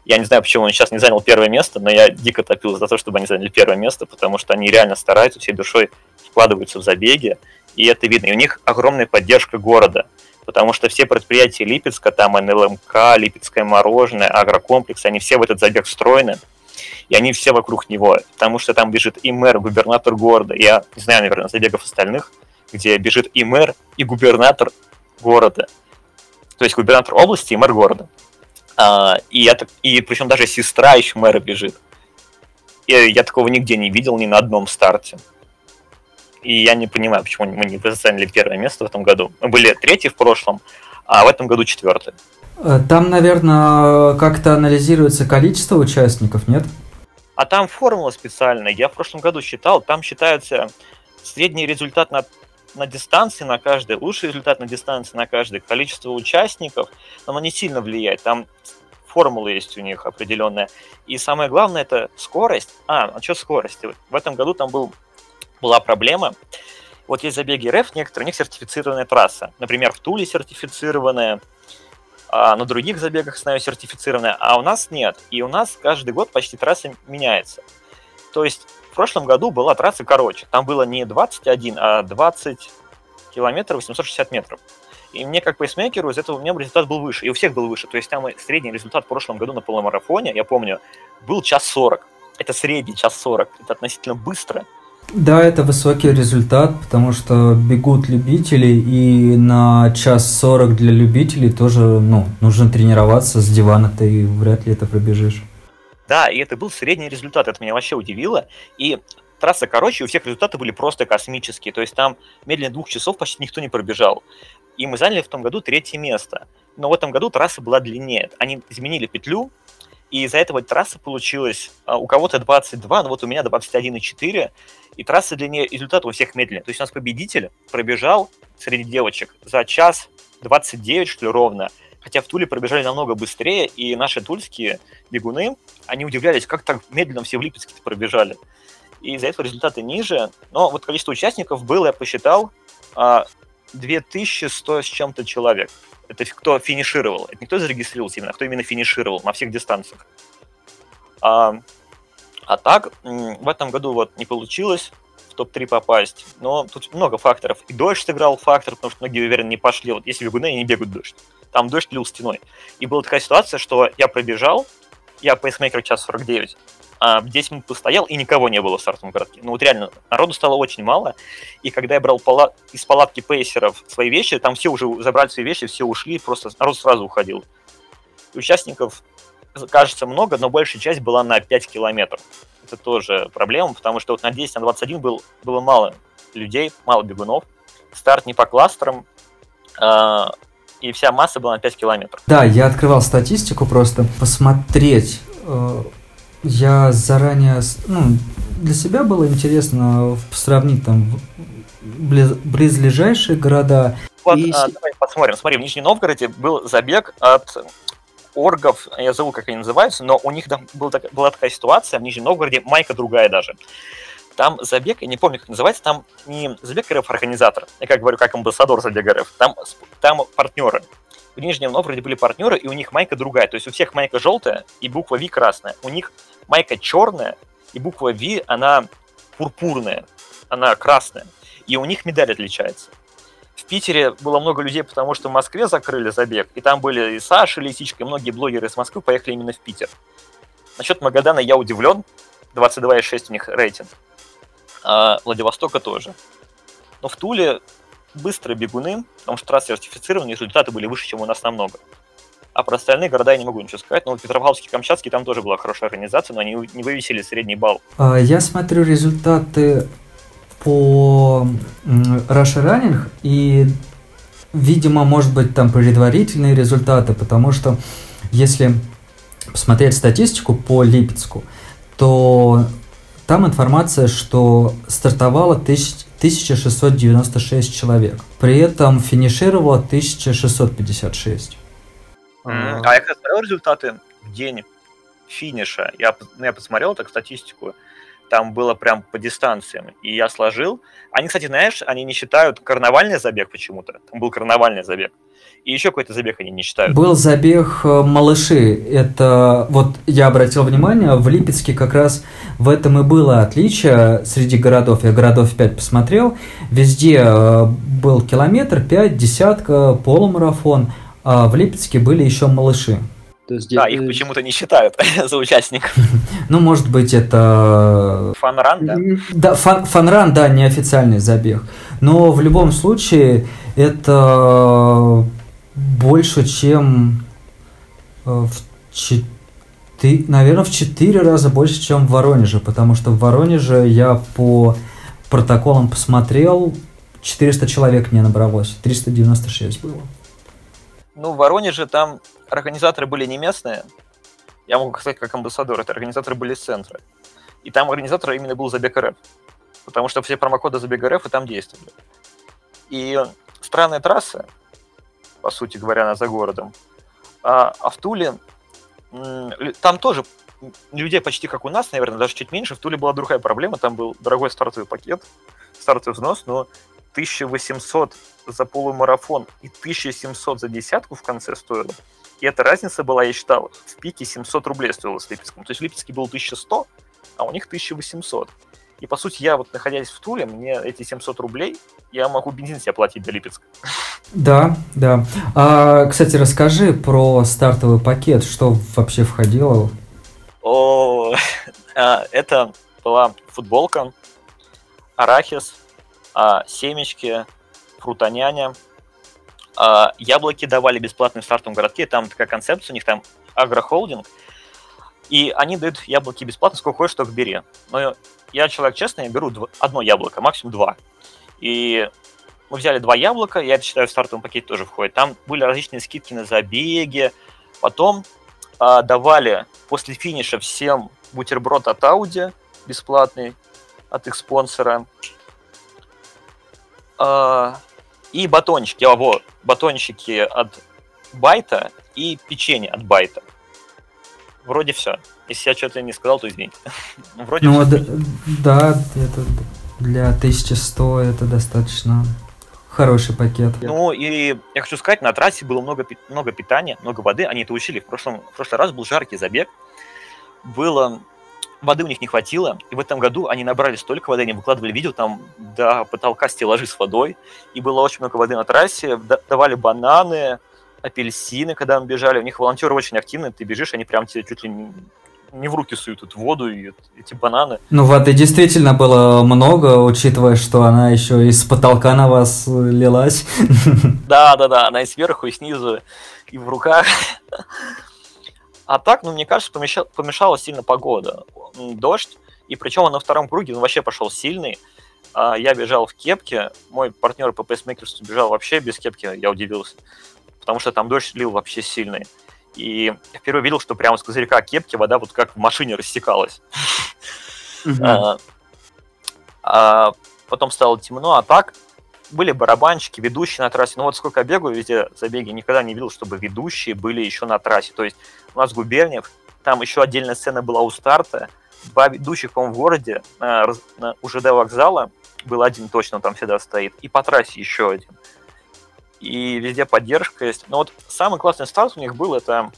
Я не знаю, почему он сейчас не занял первое место, но я дико топил за то, чтобы они заняли первое место, потому что они реально стараются, всей душой вкладываются в забеги, и это видно. И у них огромная поддержка города, потому что все предприятия Липецка, там НЛМК, Липецкое мороженое, агрокомплекс, они все в этот забег встроены, и они все вокруг него, потому что там бежит и мэр, губернатор города. Я не знаю, наверное, забегов остальных, где бежит и мэр, и губернатор города. То есть губернатор области и мэр города. А, и, я, и причем даже сестра еще мэра бежит. И я такого нигде не видел, ни на одном старте. И я не понимаю, почему мы не заняли первое место в этом году. Мы были третьи в прошлом, а в этом году четвертый. Э, там, наверное, как-то анализируется количество участников, нет? А там формула специальная. Я в прошлом году считал, там считается средний результат на, на дистанции на каждый, лучший результат на дистанции на каждый, количество участников, но оно не сильно влияет. Там формула есть у них определенная. И самое главное это скорость. А, а что скорость? В этом году там был, была проблема. Вот есть забеги РФ, некоторые, у них сертифицированная трасса. Например, в Туле сертифицированная, а на других забегах, знаю, сертифицированная, а у нас нет. И у нас каждый год почти трасса меняется. То есть в прошлом году была трасса короче. Там было не 21, а 20 километров 860 метров. И мне как пейсмейкеру из этого у меня результат был выше. И у всех был выше. То есть там средний результат в прошлом году на полумарафоне, я помню, был час 40. Это средний час 40. Это относительно быстро. Да, это высокий результат, потому что бегут любители, и на час сорок для любителей тоже, ну, нужно тренироваться с дивана, ты вряд ли это пробежишь. Да, и это был средний результат, это меня вообще удивило. И трасса короче, у всех результаты были просто космические, то есть там медленнее двух часов почти никто не пробежал. И мы заняли в том году третье место. Но в этом году трасса была длиннее. Они изменили петлю, и из-за этого трасса получилась а, у кого-то 22, но вот у меня 21,4, и трасса длиннее, результат у всех медленнее. То есть у нас победитель пробежал среди девочек за час 29, что ли, ровно, хотя в Туле пробежали намного быстрее, и наши тульские бегуны, они удивлялись, как так медленно все в Липецке пробежали. И из-за этого результаты ниже, но вот количество участников было, я посчитал, 2100 а, с чем-то человек. Это кто финишировал. Это не кто зарегистрировался именно, а кто именно финишировал на всех дистанциях. А, а так, в этом году вот не получилось в топ-3 попасть. Но тут много факторов. И дождь сыграл фактор, потому что многие, уверен, не пошли. Вот если бегуны, они не бегают дождь. Там дождь лил стеной. И была такая ситуация, что я пробежал, я пейсмейкер час 49, а 10 минут постоял, и никого не было в стартовом городке. Ну вот реально, народу стало очень мало, и когда я брал пала... из палатки пейсеров свои вещи, там все уже забрали свои вещи, все ушли, просто народ сразу уходил. Участников, кажется, много, но большая часть была на 5 километров. Это тоже проблема, потому что вот на 10, на 21 был, было мало людей, мало бегунов. Старт не по кластерам, э, и вся масса была на 5 километров. Да, я открывал статистику просто посмотреть э, я заранее, ну, для себя было интересно сравнить там близлежащие города. Вот, и... а, давай посмотрим. Смотри, в Нижнем Новгороде был забег от оргов, я забыл, как они называются, но у них там была, была такая ситуация в Нижнем Новгороде, майка другая даже. Там забег, я не помню, как называется, там не забег РФ организатор, я как говорю, как амбассадор забега РФ, там, там партнеры в Нижнем Новгороде были партнеры, и у них майка другая. То есть у всех майка желтая и буква V красная. У них майка черная, и буква V, она пурпурная, она красная. И у них медаль отличается. В Питере было много людей, потому что в Москве закрыли забег, и там были и Саша Лисичка, и многие блогеры из Москвы поехали именно в Питер. Насчет Магадана я удивлен, 22,6 у них рейтинг. А Владивостока тоже. Но в Туле быстрые бегуны, потому что трассы сертифицированы, результаты были выше, чем у нас намного. А про остальные города я не могу ничего сказать. Но вот Петропавловский, Камчатский, там тоже была хорошая организация, но они не вывесили средний балл. А, я смотрю результаты по Russia Running, и, видимо, может быть, там предварительные результаты, потому что если посмотреть статистику по Липецку, то там информация, что стартовало 1696 человек. При этом финишировало 1656. А я как смотрел результаты в день финиша. Я, ну, я посмотрел так статистику. Там было прям по дистанциям. И я сложил. Они, кстати, знаешь, они не считают карнавальный забег почему-то. Там был карнавальный забег. И еще какой-то забег они не считают. Был забег э, малыши. Это вот я обратил внимание, в Липецке как раз в этом и было отличие среди городов. Я городов 5 посмотрел. Везде э, был километр, 5, десятка, полумарафон. А в Липецке были еще малыши. То есть, да, их почему-то не считают [LAUGHS] за участников. [LAUGHS] Ну, может быть, это... Фанран, да? Да, фан, фанран, да, неофициальный забег. Но в любом случае это больше, чем э, в 4, наверное, в 4 раза больше, чем в Воронеже, потому что в Воронеже я по протоколам посмотрел, 400 человек не набралось, 396 было. Ну, в Воронеже там организаторы были не местные, я могу сказать как амбассадор, это организаторы были из центра. И там организатор именно был Забег РФ, потому что все промокоды Забега РФ и там действовали. И странная трасса, по сути говоря, она за городом. А, а в Туле там тоже людей почти как у нас, наверное, даже чуть меньше. В Туле была другая проблема, там был дорогой стартовый пакет, стартовый взнос, но 1800 за полумарафон и 1700 за десятку в конце стоило. И эта разница была, я считал, в пике 700 рублей стоило с Липецком. То есть в Липецке было 1100, а у них 1800. И, по сути, я вот, находясь в Туле, мне эти 700 рублей, я могу бензин себе платить до Липецка. Да, да. А, кстати, расскажи про стартовый пакет, что вообще входило? О, [LAUGHS] а, это была футболка, арахис, а, семечки, фрутоняня. Яблоки давали бесплатно в городке, там такая концепция у них, там агрохолдинг, и они дают яблоки бесплатно, сколько хочешь, только бери. Но я человек честный, я беру одно яблоко, максимум два. И мы взяли два яблока, я это считаю в стартовом пакете тоже входит. Там были различные скидки на забеги. Потом а, давали после финиша всем бутерброд от Audi бесплатный от их спонсора. А, и батончики, а, вот, батончики от Байта и печенье от Байта. Вроде все. Если я что-то не сказал, то извините. [LAUGHS] Вроде ну, да, да, это для 1100 это достаточно хороший пакет. Ну и я хочу сказать, на трассе было много, много питания, много воды. Они это учили. В, прошлом, в прошлый раз был жаркий забег. Было воды у них не хватило, и в этом году они набрали столько воды, они выкладывали видео там до потолка стеллажи с водой, и было очень много воды на трассе, давали бананы, апельсины, когда мы бежали, у них волонтеры очень активные, ты бежишь, они прям тебе чуть ли не не в руки суют эту воду и эти бананы. Ну, воды действительно было много, учитывая, что она еще из потолка на вас лилась. [LAUGHS] Да, да, да, она и сверху, и снизу, и в руках. А так, ну, мне кажется, помешала, помешала сильно погода. Дождь, и причем он на втором круге он вообще пошел сильный. А я бежал в кепке, мой партнер по пейсмейкерству бежал вообще без кепки, я удивился, потому что там дождь лил вообще сильный. И я впервые видел, что прямо с козырька кепки вода вот как в машине растекалась. А, а потом стало темно, а так были барабанщики, ведущие на трассе. Ну вот сколько я бегаю везде забеги, никогда не видел, чтобы ведущие были еще на трассе. То есть у нас Губерниев, там еще отдельная сцена была у старта, два ведущих, по-моему, в городе, на, на, у ЖД вокзала, был один точно, там всегда стоит, и по трассе еще один и везде поддержка есть. Но вот самый классный старт у них был, это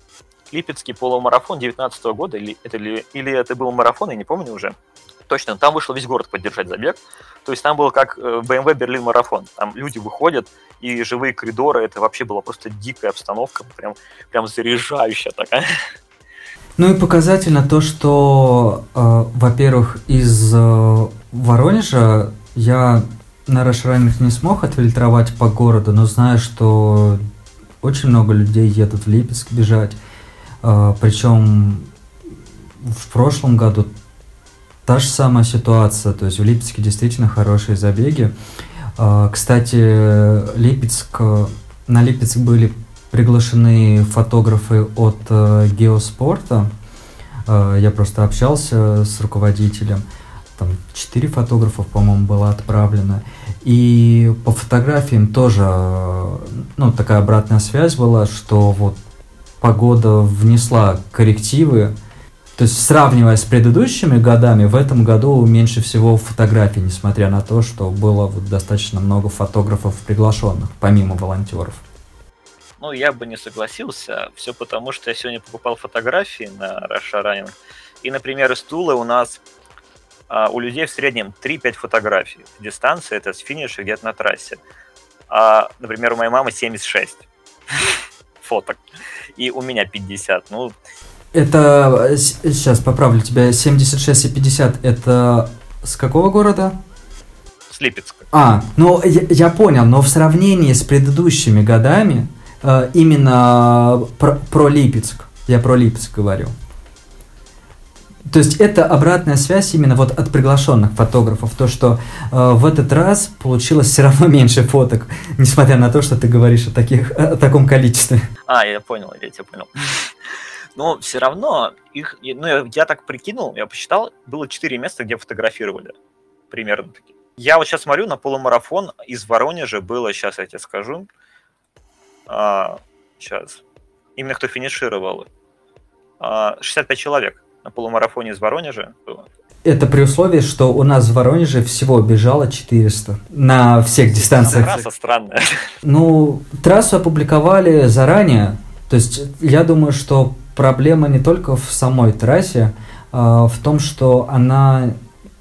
Липецкий полумарафон 19 года, или это, или, или это был марафон, я не помню уже. Точно, там вышел весь город поддержать забег. То есть там было как BMW Берлин марафон. Там люди выходят, и живые коридоры, это вообще была просто дикая обстановка, прям, прям заряжающая такая. Ну и показательно то, что, э, во-первых, из э, Воронежа я на Rush не смог отфильтровать по городу, но знаю, что очень много людей едут в Липецк бежать. А, Причем в прошлом году та же самая ситуация, то есть в Липецке действительно хорошие забеги. А, кстати, Липецк, на Липецк были приглашены фотографы от э, Геоспорта. А, я просто общался с руководителем. Там 4 фотографов, по-моему, было отправлено. И по фотографиям тоже, ну, такая обратная связь была, что вот погода внесла коррективы. То есть, сравнивая с предыдущими годами, в этом году меньше всего фотографий, несмотря на то, что было вот достаточно много фотографов приглашенных, помимо волонтеров. Ну, я бы не согласился. Все потому, что я сегодня покупал фотографии на Russia Running. И, например, из Тулы у нас у людей в среднем 3-5 фотографий. Дистанция это с финиша где-то на трассе. А, например, у моей мамы 76 [LAUGHS] фоток. И у меня 50. Ну, это, сейчас поправлю тебя, 76 и 50, это с какого города? С Липецка. А, ну я, я понял, но в сравнении с предыдущими годами, Э, именно про, про Липецк. Я про Липецк говорю. То есть это обратная связь именно вот от приглашенных фотографов, то что э, в этот раз получилось все равно меньше фоток, несмотря на то, что ты говоришь о таких о таком количестве. А, я понял, я тебя понял. Но все равно их, ну я, я так прикинул, я посчитал, было четыре места, где фотографировали, примерно такие. Я вот сейчас смотрю на полумарафон из Воронежа было, сейчас я тебе скажу, а, сейчас, именно кто финишировал, а, 65 человек на полумарафоне из Воронежа было. Это при условии, что у нас в Воронеже всего бежало 400 на всех дистанциях. Трасса странная. Ну, трассу опубликовали заранее. То есть я думаю, что проблема не только в самой трассе, а в том, что она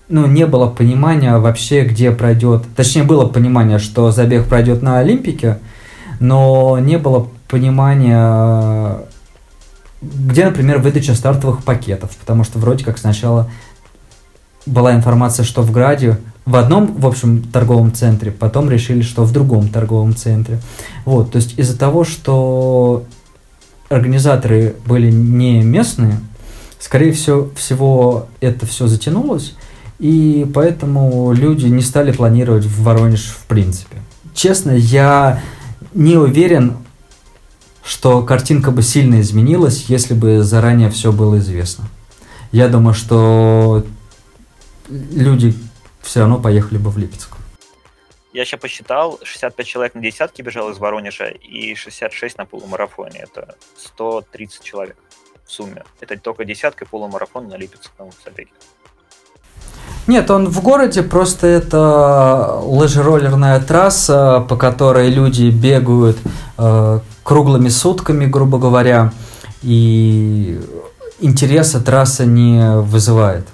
ну, не было понимания вообще, где пройдет. Точнее, было понимание, что забег пройдет на Олимпике, но не было понимания, где, например, выдача стартовых пакетов, потому что вроде как сначала была информация, что в Граде в одном, в общем, торговом центре, потом решили, что в другом торговом центре. Вот, то есть из-за того, что организаторы были не местные, скорее всего, всего это все затянулось, и поэтому люди не стали планировать в Воронеж в принципе. Честно, я не уверен, что картинка бы сильно изменилась, если бы заранее все было известно. Я думаю, что люди все равно поехали бы в Липецк. Я сейчас посчитал, 65 человек на десятке бежал из Воронежа и 66 на полумарафоне. Это 130 человек в сумме. Это только десятка полумарафона на Липецком забеге. Нет, он в городе, просто это лыжероллерная трасса, по которой люди бегают э, круглыми сутками, грубо говоря, и интереса трасса не вызывает.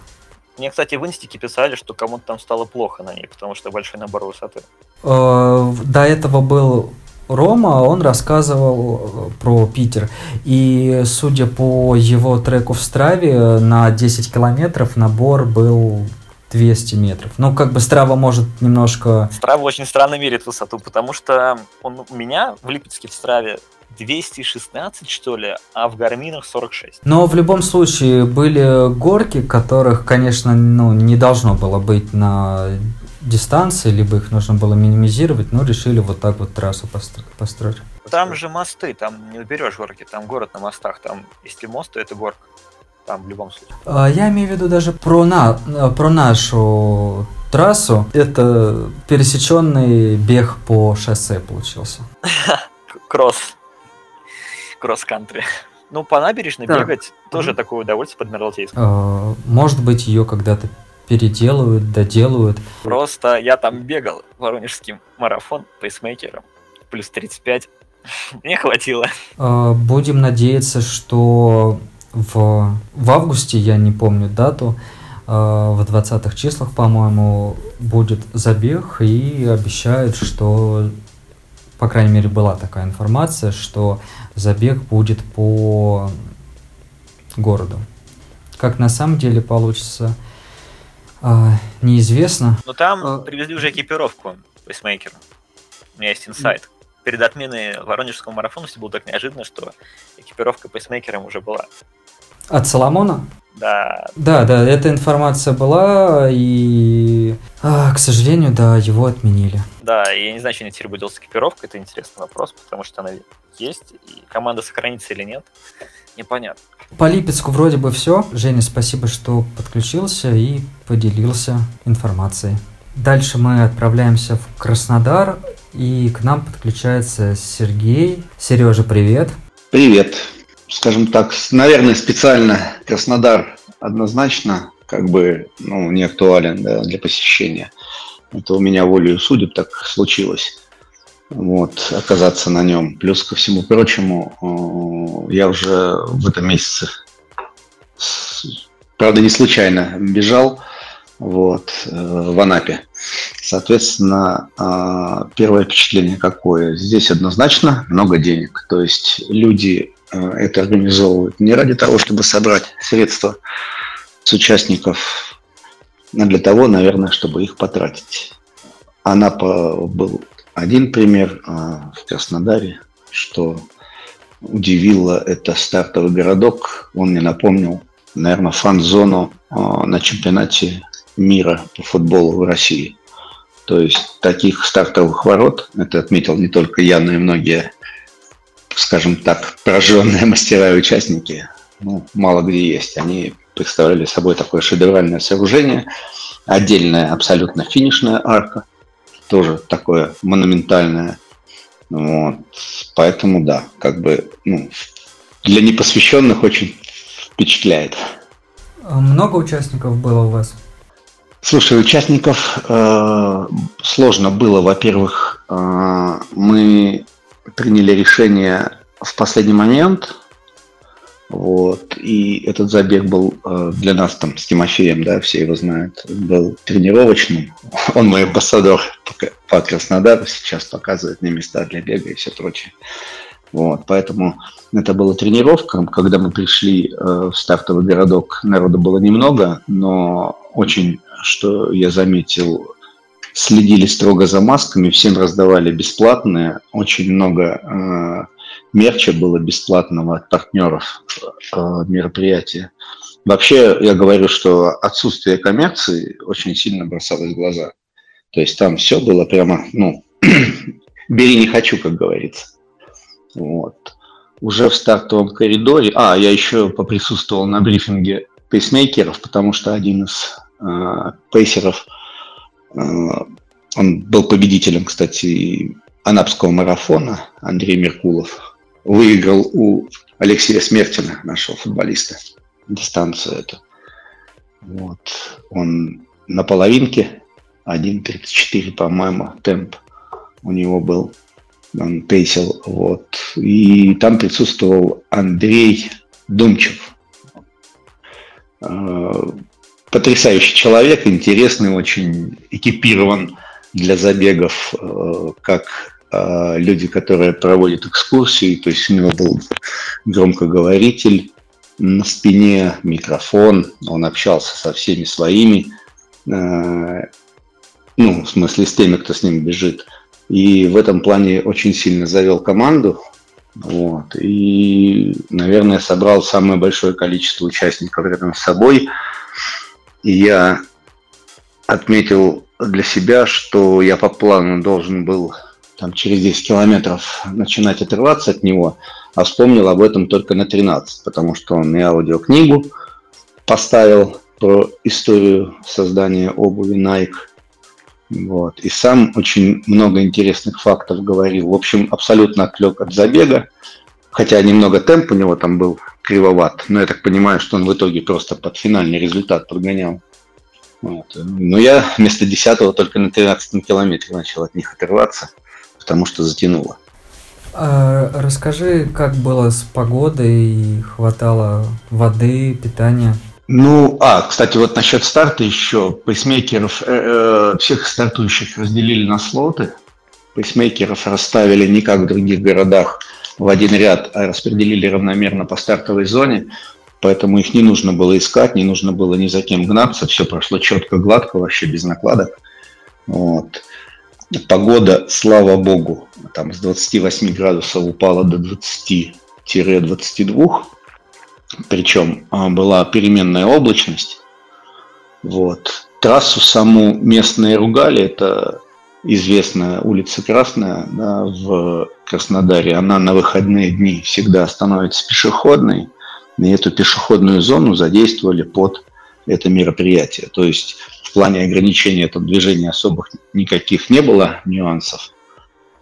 Мне, кстати, в инстике писали, что кому-то там стало плохо на ней, потому что большой набор высоты. Э, до этого был Рома, он рассказывал про Питер. И судя по его треку в Страве, на 10 километров набор был 200 метров. Ну, как бы Страва может немножко... Страва очень странно меряет высоту, потому что он у меня в Липецке в Страве 216, что ли, а в Гарминах 46. Но в любом случае были горки, которых, конечно, ну, не должно было быть на дистанции, либо их нужно было минимизировать, но решили вот так вот трассу построить. Там же мосты, там не уберешь горки, там город на мостах, там если мост, то это горка там в любом случае. А, я имею в виду даже про, на, про нашу трассу. Это пересеченный бег по шоссе получился. [LAUGHS] Кросс. Кросс-кантри. Ну, по набережной да. бегать тоже такое удовольствие под Адмиралтейском. А, может быть, ее когда-то переделывают, доделывают. Просто я там бегал воронежским марафон пейсмейкером. Плюс 35. [LAUGHS] Мне хватило. А, будем надеяться, что в, в августе, я не помню дату, э, в 20-х числах, по-моему, будет забег и обещают, что, по крайней мере, была такая информация, что забег будет по городу. Как на самом деле получится, э, неизвестно. Но там а... привезли уже экипировку пейсмейкера. У меня есть инсайт. Перед отменой Воронежского марафона все было так неожиданно, что экипировка пейсмейкером уже была. От Соломона? Да. Да, да, эта информация была, и, а, к сожалению, да, его отменили. Да, я не знаю, что теперь будет с экипировкой, это интересный вопрос, потому что она есть, и команда сохранится или нет. непонятно. По Липецку вроде бы все. Женя, спасибо, что подключился и поделился информацией. Дальше мы отправляемся в Краснодар, и к нам подключается Сергей. Сережа, привет. Привет. Скажем так, наверное, специально Краснодар однозначно как бы ну, не актуален да, для посещения. Это у меня волею судеб так случилось. Вот, оказаться на нем. Плюс ко всему прочему, я уже в этом месяце, правда, не случайно бежал вот, э, в Анапе. Соответственно, э, первое впечатление какое? Здесь однозначно много денег. То есть люди это организовывают не ради того, чтобы собрать средства с участников, а для того, наверное, чтобы их потратить. Анапа был один пример а, в Краснодаре, что удивило, это стартовый городок. Он мне напомнил, наверное, фан-зону а, на чемпионате мира по футболу в России. То есть таких стартовых ворот, это отметил не только я, но и многие, скажем так, пораженные [LAUGHS] мастера и участники, ну, мало где есть. Они представляли собой такое шедевральное сооружение, отдельная абсолютно финишная арка, тоже такое монументальное. Вот. Поэтому да, как бы ну, для непосвященных очень впечатляет. А много участников было у вас? Слушай, участников э, сложно было. Во-первых, э, мы приняли решение в последний момент, вот. И этот забег был э, для нас там с Тимофеем, да, все его знают, был тренировочным. [LAUGHS] Он мой амбассадор по Краснодару сейчас показывает мне места для бега и все прочее. Вот, поэтому это была тренировка. Когда мы пришли э, в стартовый городок, народу было немного, но очень, что я заметил, следили строго за масками, всем раздавали бесплатные, очень много э, мерча было бесплатного от партнеров э, мероприятия. Вообще, я говорю, что отсутствие коммерции очень сильно бросалось в глаза. То есть там все было прямо, ну, [CLEARS THROAT] бери не хочу, как говорится. Вот. Уже в стартовом коридоре, а, я еще поприсутствовал на брифинге пейсмейкеров, потому что один из пейсеров, э, он был победителем, кстати, Анапского марафона, Андрей Меркулов, выиграл у Алексея Смертина, нашего футболиста, дистанцию эту. Вот. Он на половинке, 1.34, по-моему, темп у него был. Он пейсил. Вот. И там присутствовал Андрей Думчев. Э, потрясающий человек, интересный, очень экипирован для забегов, э, как а, люди, которые проводят экскурсии, то есть у него был громкоговоритель на спине, микрофон, он общался со всеми своими, а, ну, в смысле, с теми, кто с ним бежит. И в этом плане очень сильно завел команду. Вот. И, наверное, собрал самое большое количество участников рядом с собой. Я отметил для себя, что я по плану должен был там, через 10 километров начинать отрываться от него, а вспомнил об этом только на 13, потому что он и аудиокнигу поставил про историю создания обуви Nike. Вот. И сам очень много интересных фактов говорил. В общем, абсолютно отвлек от забега, хотя немного темп у него там был кривоват, но я так понимаю, что он в итоге просто под финальный результат подгонял. Вот. Но я вместо 10 только на 13 километре начал от них отрываться потому что затянуло. А расскажи, как было с погодой, хватало воды, питания? Ну, а, кстати, вот насчет старта еще, пейсмейкеров, э, э, всех стартующих разделили на слоты, пейсмейкеров расставили не как в других городах в один ряд, а распределили равномерно по стартовой зоне, поэтому их не нужно было искать, не нужно было ни за кем гнаться, все прошло четко, гладко, вообще без накладок. Вот. Погода, слава богу, там с 28 градусов упала до 20-22. Причем а, была переменная облачность. Вот. Трассу саму местные ругали. Это известная улица Красная да, в Краснодаре. Она на выходные дни всегда становится пешеходной. и эту пешеходную зону задействовали под это мероприятие. То есть в плане ограничения этого движения особых никаких не было нюансов.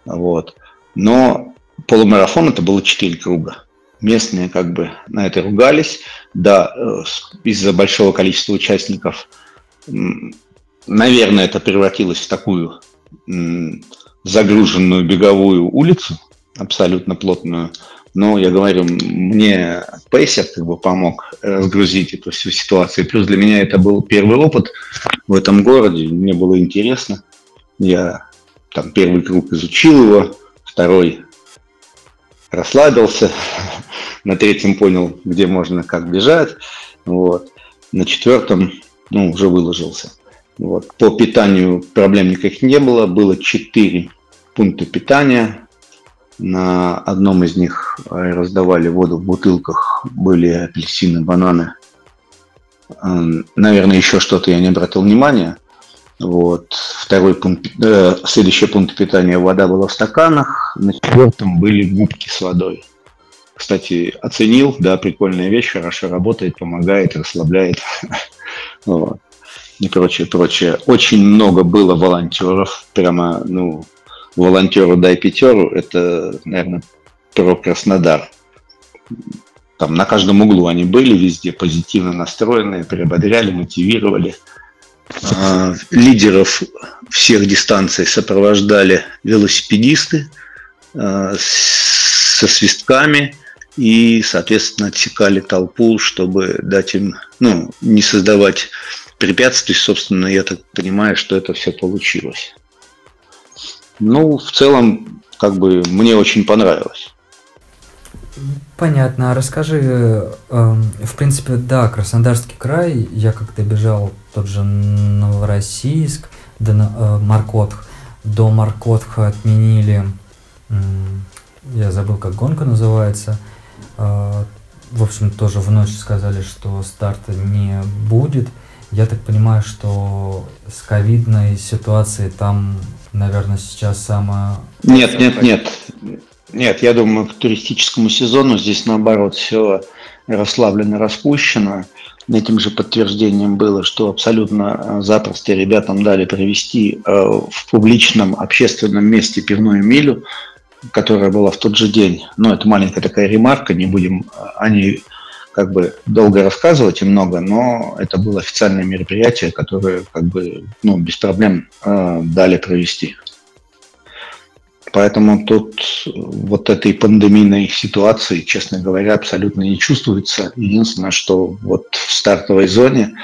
Вот. Но полумарафон это было 4 круга. Местные как бы на это ругались. Да, э, из-за большого количества участников, наверное, это превратилось в такую загруженную беговую улицу, абсолютно плотную. Но я говорю, мне пейсер как бы помог разгрузить эту всю ситуацию. Плюс для меня это был первый опыт в этом городе. Мне было интересно. Я там первый круг изучил его, второй расслабился, [LAUGHS] на третьем понял, где можно как бежать, вот. на четвертом ну, уже выложился. Вот. По питанию проблем никаких не было, было четыре пункта питания, на одном из них раздавали воду в бутылках, были апельсины, бананы. Наверное, еще что-то я не обратил внимания. Вот. Второй пункт, э, следующий пункт питания вода была в стаканах. На четвертом были губки с водой. Кстати, оценил, да, прикольная вещь, хорошо работает, помогает, расслабляет. [LAUGHS] Вот. И прочее, прочее. Очень много было волонтеров, прямо, ну, волонтеру дай пятеру, это, наверное, про Краснодар. Там на каждом углу они были, везде позитивно настроенные, приободряли, мотивировали. А, лидеров всех дистанций сопровождали велосипедисты а, со свистками и, соответственно, отсекали толпу, чтобы дать им, ну, не создавать препятствий. Собственно, я так понимаю, что это все получилось. Ну, в целом, как бы мне очень понравилось. Понятно. А расскажи, э, в принципе, да, Краснодарский край, я как-то бежал тот же Новороссийск, до э, Маркотх. До Маркотха отменили, э, я забыл, как гонка называется. Э, в общем, тоже в ночь сказали, что старта не будет. Я так понимаю, что с ковидной ситуацией там, наверное, сейчас самое... Нет, нет, нет. Нет, я думаю, к туристическому сезону здесь наоборот все расслаблено, распущено. Этим же подтверждением было, что абсолютно э, запросто ребятам дали провести э, в публичном общественном месте пивную милю, которая была в тот же день. Но это маленькая такая ремарка, не будем э, о ней как бы долго рассказывать и много, но это было официальное мероприятие, которое как бы ну, без проблем э, дали провести. Поэтому тут вот этой пандемийной ситуации, честно говоря, абсолютно не чувствуется. Единственное, что вот в стартовой зоне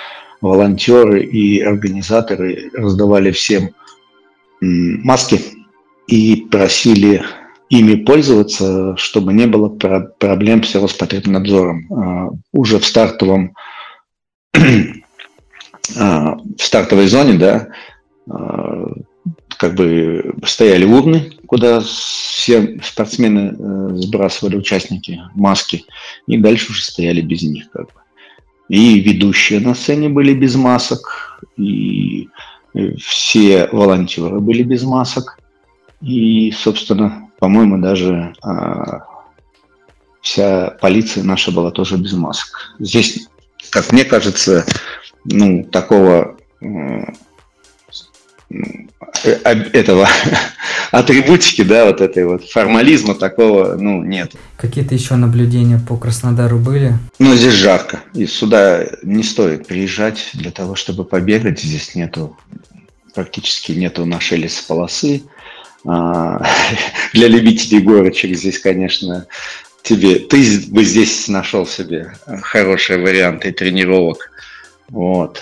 волонтеры и организаторы раздавали всем маски и просили ими пользоваться, чтобы не было проблем с Роспотребнадзором. А, уже в стартовом [CLEARS THROAT] а, в стартовой зоне, да, а, как бы стояли урны, куда все спортсмены э, сбрасывали участники маски, и дальше уже стояли без них. Как бы. И ведущие на сцене были без масок, и э, все волонтеры были без масок. И, собственно, по-моему, даже а, вся полиция наша была тоже без масок. Здесь, как мне кажется, ну, такого Э, этого [LAUGHS] атрибутики, да, вот этой вот формализма такого, ну, нет. Какие-то еще наблюдения по Краснодару были? Ну, здесь жарко, и сюда не стоит приезжать для того, чтобы побегать. Здесь нету, практически нету нашей лесополосы. А, [LAUGHS] для любителей горочек здесь, конечно, тебе, ты бы здесь нашел себе хорошие варианты тренировок. Вот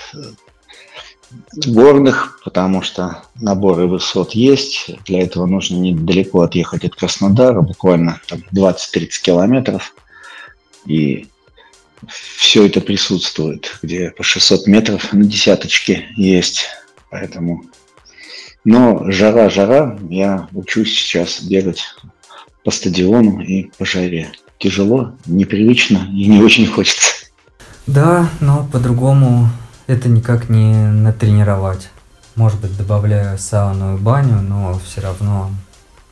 горных, потому что наборы высот есть. Для этого нужно недалеко отъехать от Краснодара, буквально там 20-30 километров. И все это присутствует, где по 600 метров на десяточке есть. Поэтому... Но жара, жара, я учусь сейчас бегать по стадиону и по жаре. Тяжело, непривычно и не очень хочется. Да, но по-другому это никак не натренировать. Может быть, добавляю сауну и баню, но все равно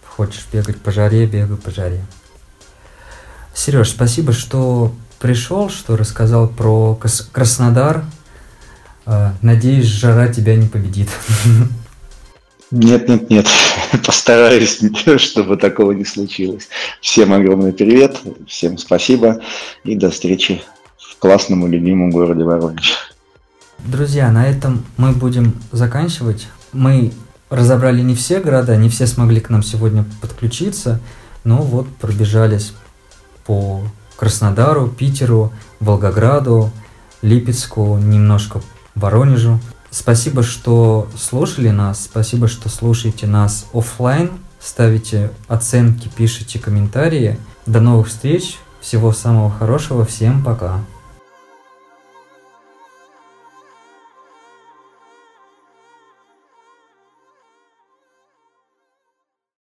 хочешь бегать по жаре, бегай по жаре. Сереж, спасибо, что пришел, что рассказал про Краснодар. Э, надеюсь, жара тебя не победит. [LAUGHS] Нет, нет, нет. [LAUGHS] Постараюсь, [LAUGHS] чтобы такого не случилось. Всем огромный привет, всем спасибо и до встречи в классном и любимом городе Воронеж. Друзья, на этом мы будем заканчивать. Мы разобрали не все города, не все смогли к нам сегодня подключиться, но вот пробежались по Краснодару, Питеру, Волгограду, Липецку, немножко Воронежу. Спасибо, что слушали нас, спасибо, что слушаете нас офлайн, ставите оценки, пишите комментарии. До новых встреч, всего самого хорошего, всем пока.